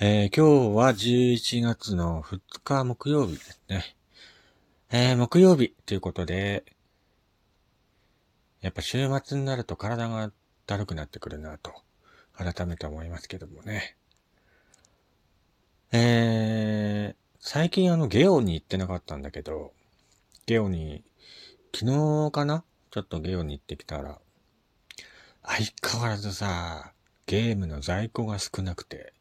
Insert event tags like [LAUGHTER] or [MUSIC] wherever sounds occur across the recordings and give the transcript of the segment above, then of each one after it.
えー、今日は11月の2日木曜日ですね。えー、木曜日ということで、やっぱ週末になると体がだるくなってくるなと、改めて思いますけどもね。えー、最近あのゲオに行ってなかったんだけど、ゲオに、昨日かな？ちょっとゲオに行ってきたら、相変わらずさ、ゲームの在庫が少なくて、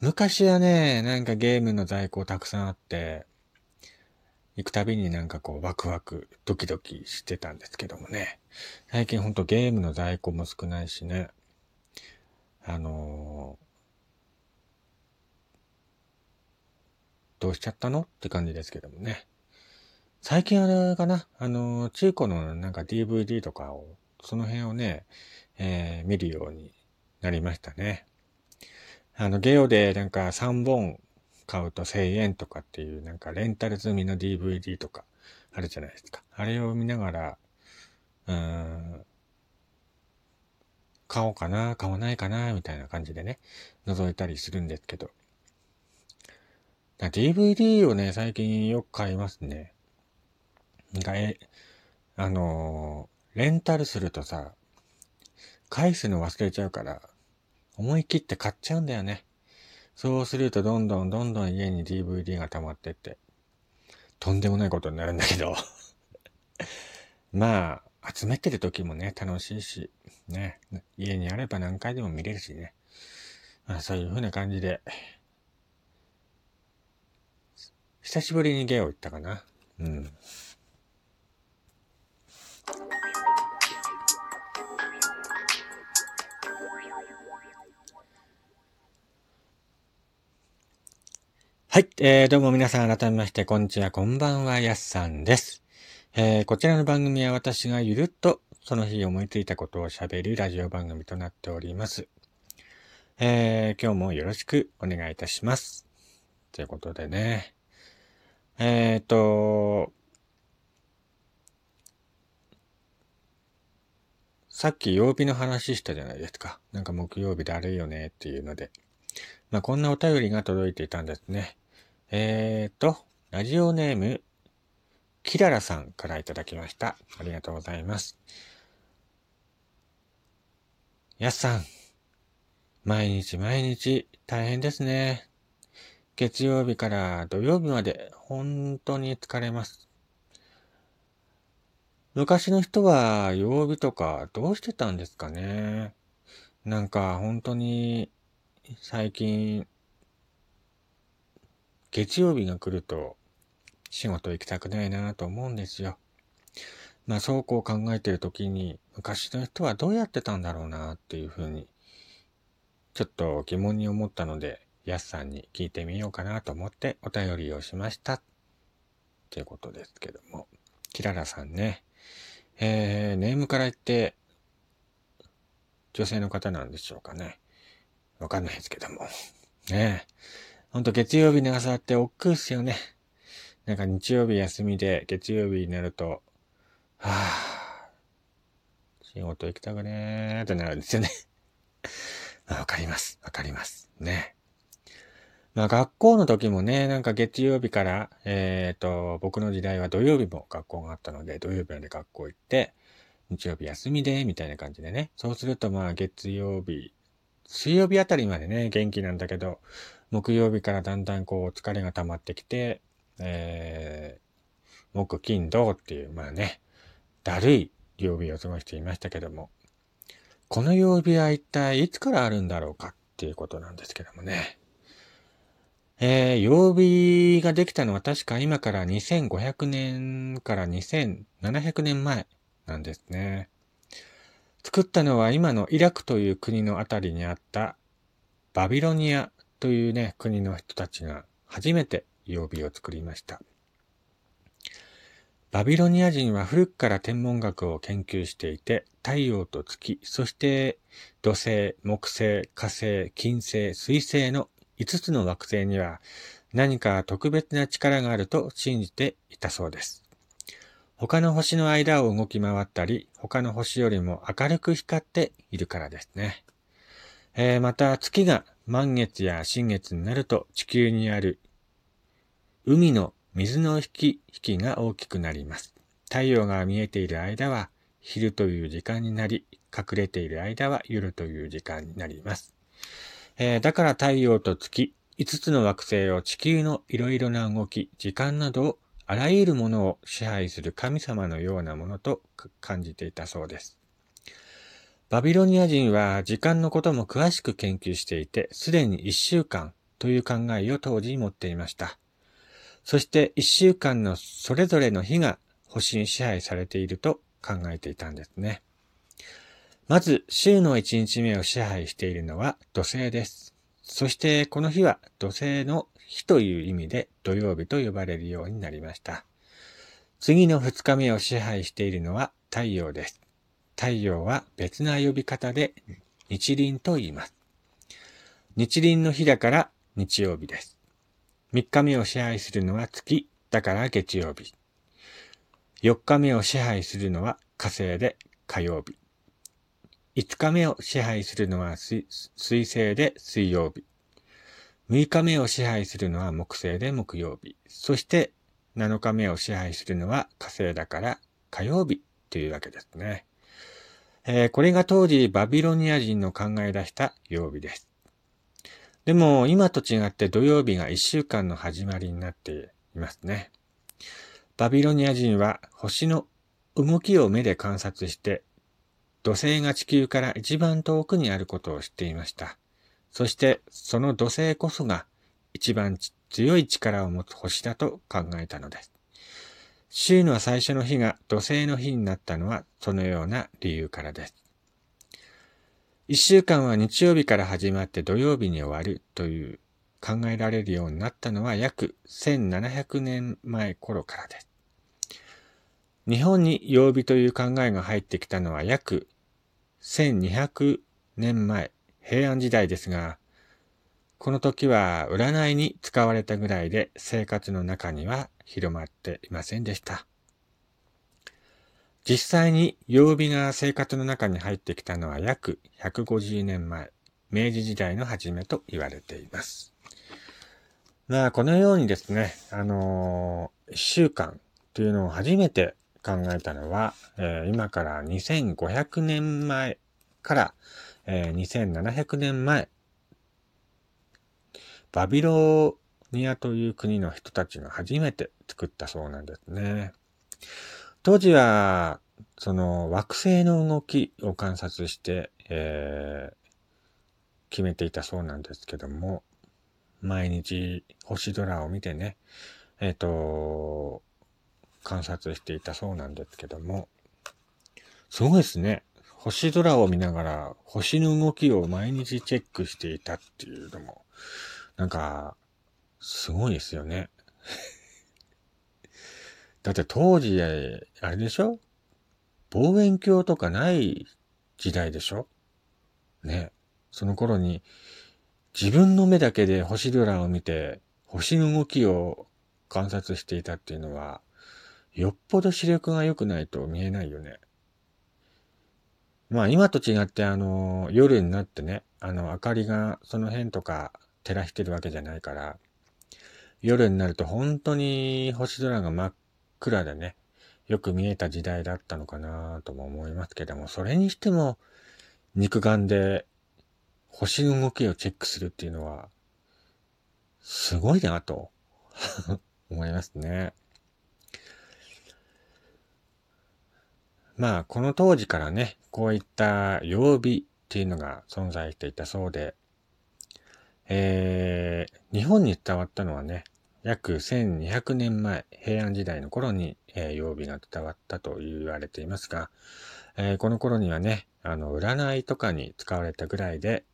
昔はね、なんかゲームの在庫たくさんあって、行くたびになんかこうワクワク、ドキドキしてたんですけどもね。最近ほんとゲームの在庫も少ないしね。あのー、どうしちゃったのって感じですけどもね。最近あれかなあのー、中古のなんか DVD とかを、その辺をね、えー、見るようになりましたね。あの、ゲオでなんか3本買うと1000円とかっていうなんかレンタル済みの DVD とかあるじゃないですか。あれを見ながら、うーん、買おうかな、買わないかな、みたいな感じでね、覗いたりするんですけど。DVD をね、最近よく買いますね。なんか、え、あのー、レンタルするとさ、返すの忘れちゃうから、思い切って買っちゃうんだよね。そうするとどんどんどんどん家に DVD が溜まってって、とんでもないことになるんだけど [LAUGHS] まあ、集めてる時もね、楽しいし、ね、家にあれば何回でも見れるしね。まあそういう風な感じで、久しぶりにゲオ行ったかな。うん。はい、えー、どうも皆さん改めまして、こんにちは、こんばんは、やすさんです。えー、こちらの番組は私がゆるっとその日思いついたことを喋るラジオ番組となっております。えー、今日もよろしくお願いいたします。ということでね。えーと、さっき曜日の話したじゃないですか。なんか木曜日だるいよねっていうので。まあ、こんなお便りが届いていたんですね。えーと、ラジオネーム、キララさんからいただきました。ありがとうございます。やすさん、毎日毎日大変ですね。月曜日から土曜日まで本当に疲れます。昔の人は曜日とかどうしてたんですかね。なんか本当に最近月曜日が来ると仕事行きたくないなと思うんですよ。まあそうこう考えてる時に昔の人はどうやってたんだろうなっていうふうにちょっと疑問に思ったのでやすさんに聞いてみようかなと思ってお便りをしました。っていうことですけども。キララさんね。えー、ネームから言って女性の方なんでしょうかね。わかんないですけども。ねえ。ほんと月曜日の朝って億劫っすよね。なんか日曜日休みで月曜日になると、はぁ、仕事行きたくねーってなるんですよね。[LAUGHS] わかります。わかります。ね。まあ学校の時もね、なんか月曜日から、えっ、ー、と、僕の時代は土曜日も学校があったので、土曜日まで学校行って、日曜日休みで、みたいな感じでね。そうするとまあ月曜日、水曜日あたりまでね、元気なんだけど、木曜日からだんだんこう疲れが溜まってきて、えー、木金土っていう、まあね、だるい曜日を過ごしていましたけども、この曜日は一体いつからあるんだろうかっていうことなんですけどもね。えー、曜日ができたのは確か今から2500年から2700年前なんですね。作ったのは今のイラクという国のあたりにあったバビロニアというね、国の人たちが初めて曜日を作りました。バビロニア人は古くから天文学を研究していて、太陽と月、そして土星、木星、火星、金星、水星の5つの惑星には何か特別な力があると信じていたそうです。他の星の間を動き回ったり、他の星よりも明るく光っているからですね。えー、また月が満月や新月になると地球にある海の水の引き引きが大きくなります。太陽が見えている間は昼という時間になり、隠れている間は夜という時間になります。えー、だから太陽と月、5つの惑星を地球のいろいろな動き、時間などをあらゆるものを支配する神様のようなものと感じていたそうです。バビロニア人は時間のことも詳しく研究していて、すでに1週間という考えを当時持っていました。そして1週間のそれぞれの日が星に支配されていると考えていたんですね。まず、週の1日目を支配しているのは土星です。そしてこの日は土星の日という意味で土曜日と呼ばれるようになりました。次の2日目を支配しているのは太陽です。太陽は別な呼び方で日輪と言います。日輪の日だから日曜日です。3日目を支配するのは月、だから月曜日。4日目を支配するのは火星で火曜日。5日目を支配するのは水星で水曜日。6日目を支配するのは木星で木曜日。そして7日目を支配するのは火星だから火曜日というわけですね。えー、これが当時バビロニア人の考え出した曜日です。でも今と違って土曜日が一週間の始まりになっていますね。バビロニア人は星の動きを目で観察して、土星が地球から一番遠くにあることを知っていました。そしてその土星こそが一番強い力を持つ星だと考えたのです。週の最初の日が土星の日になったのはそのような理由からです。一週間は日曜日から始まって土曜日に終わるという考えられるようになったのは約1700年前頃からです。日本に曜日という考えが入ってきたのは約1200年前、平安時代ですが、この時は占いに使われたぐらいで生活の中には広まっていませんでした。実際に曜日が生活の中に入ってきたのは約150年前、明治時代の初めと言われています。まあ、このようにですね、あのー、1週間というのを初めて考えたのは、えー、今から2500年前から、えー、2700年前、バビロニアという国の人たちが初めて作ったそうなんですね。当時は、その惑星の動きを観察して、えー、決めていたそうなんですけども、毎日星空を見てね、えっ、ー、と、観察していたそうなんですけども、すごいですね。星空を見ながら星の動きを毎日チェックしていたっていうのも、なんか、すごいですよね。[LAUGHS] だって当時、あれでしょ？望遠鏡とかない時代でしょ？ね。その頃に自分の目だけで星空を見て星の動きを観察していたっていうのは、よっぽど視力が良くないと見えないよね。まあ今と違ってあの、夜になってね、あの、明かりがその辺とか照らしてるわけじゃないから、夜になると本当に星空が真っくらでね、よく見えた時代だったのかなとも思いますけども、それにしても肉眼で星の動きをチェックするっていうのは、すごいなと [LAUGHS] 思いますね。まあ、この当時からね、こういった曜日っていうのが存在していたそうで、えー、日本に伝わったのはね、約1200年前、平安時代の頃に、えー、曜日が伝わったと言われていますが、えー、この頃にはね、あの、占いとかに使われたぐらいで、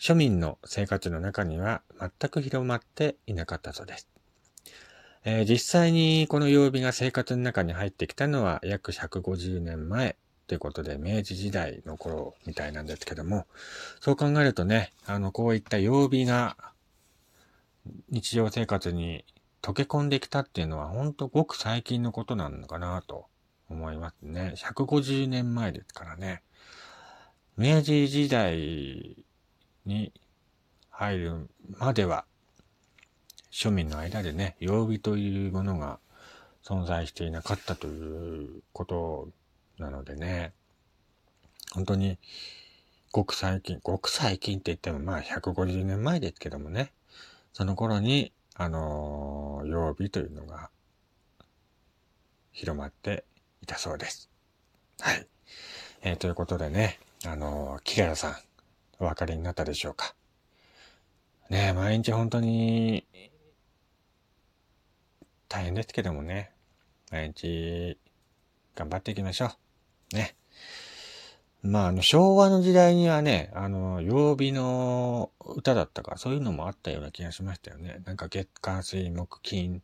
庶民の生活の中には全く広まっていなかったそうです。えー、実際にこの曜日が生活の中に入ってきたのは約150年前ということで、明治時代の頃みたいなんですけども、そう考えるとね、あの、こういった曜日が日常生活に溶け込んできたっていうのは本当ごく最近のことなのかなと思いますね。150年前ですからね。明治時代に入るまでは、庶民の間でね、曜日というものが存在していなかったということなのでね、本当に、ごく最近、ごく最近って言ってもまあ150年前ですけどもね、その頃に、あのー、曜日というのが広まっていたそうです。はい。えー、ということでね、あのー、キララさん、お分かりになったでしょうか。ね毎日本当に、大変ですけどもね、毎日、頑張っていきましょう。ね。まあ、あの、昭和の時代にはね、あの、曜日の歌だったか、そういうのもあったような気がしましたよね。なんか月火水木金、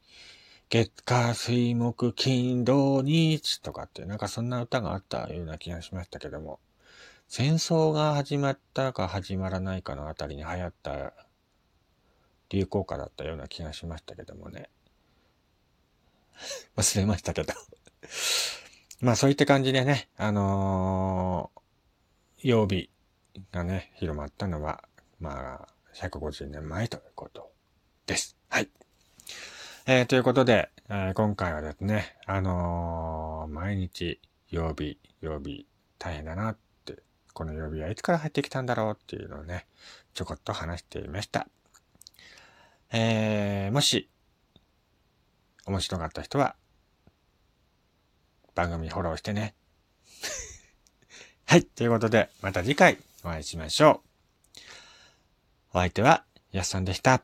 月火水木金土日とかって、なんかそんな歌があったような気がしましたけども、戦争が始まったか始まらないかのあたりに流行った流行歌だったような気がしましたけどもね。[LAUGHS] 忘れましたけどまあそういった感じでね、あの曜日がね、広まったのは、まあ、150年前ということです。はい。えー、ということで、えー、今回はですね、あのー、毎日曜日、曜日大変だなって、この曜日はいつから入ってきたんだろうっていうのをね、ちょこっと話していました。えー、もし、面白かった人は、番組フォローしてね。[LAUGHS] はい。ということで、また次回お会いしましょう。お相手は、やすさんでした。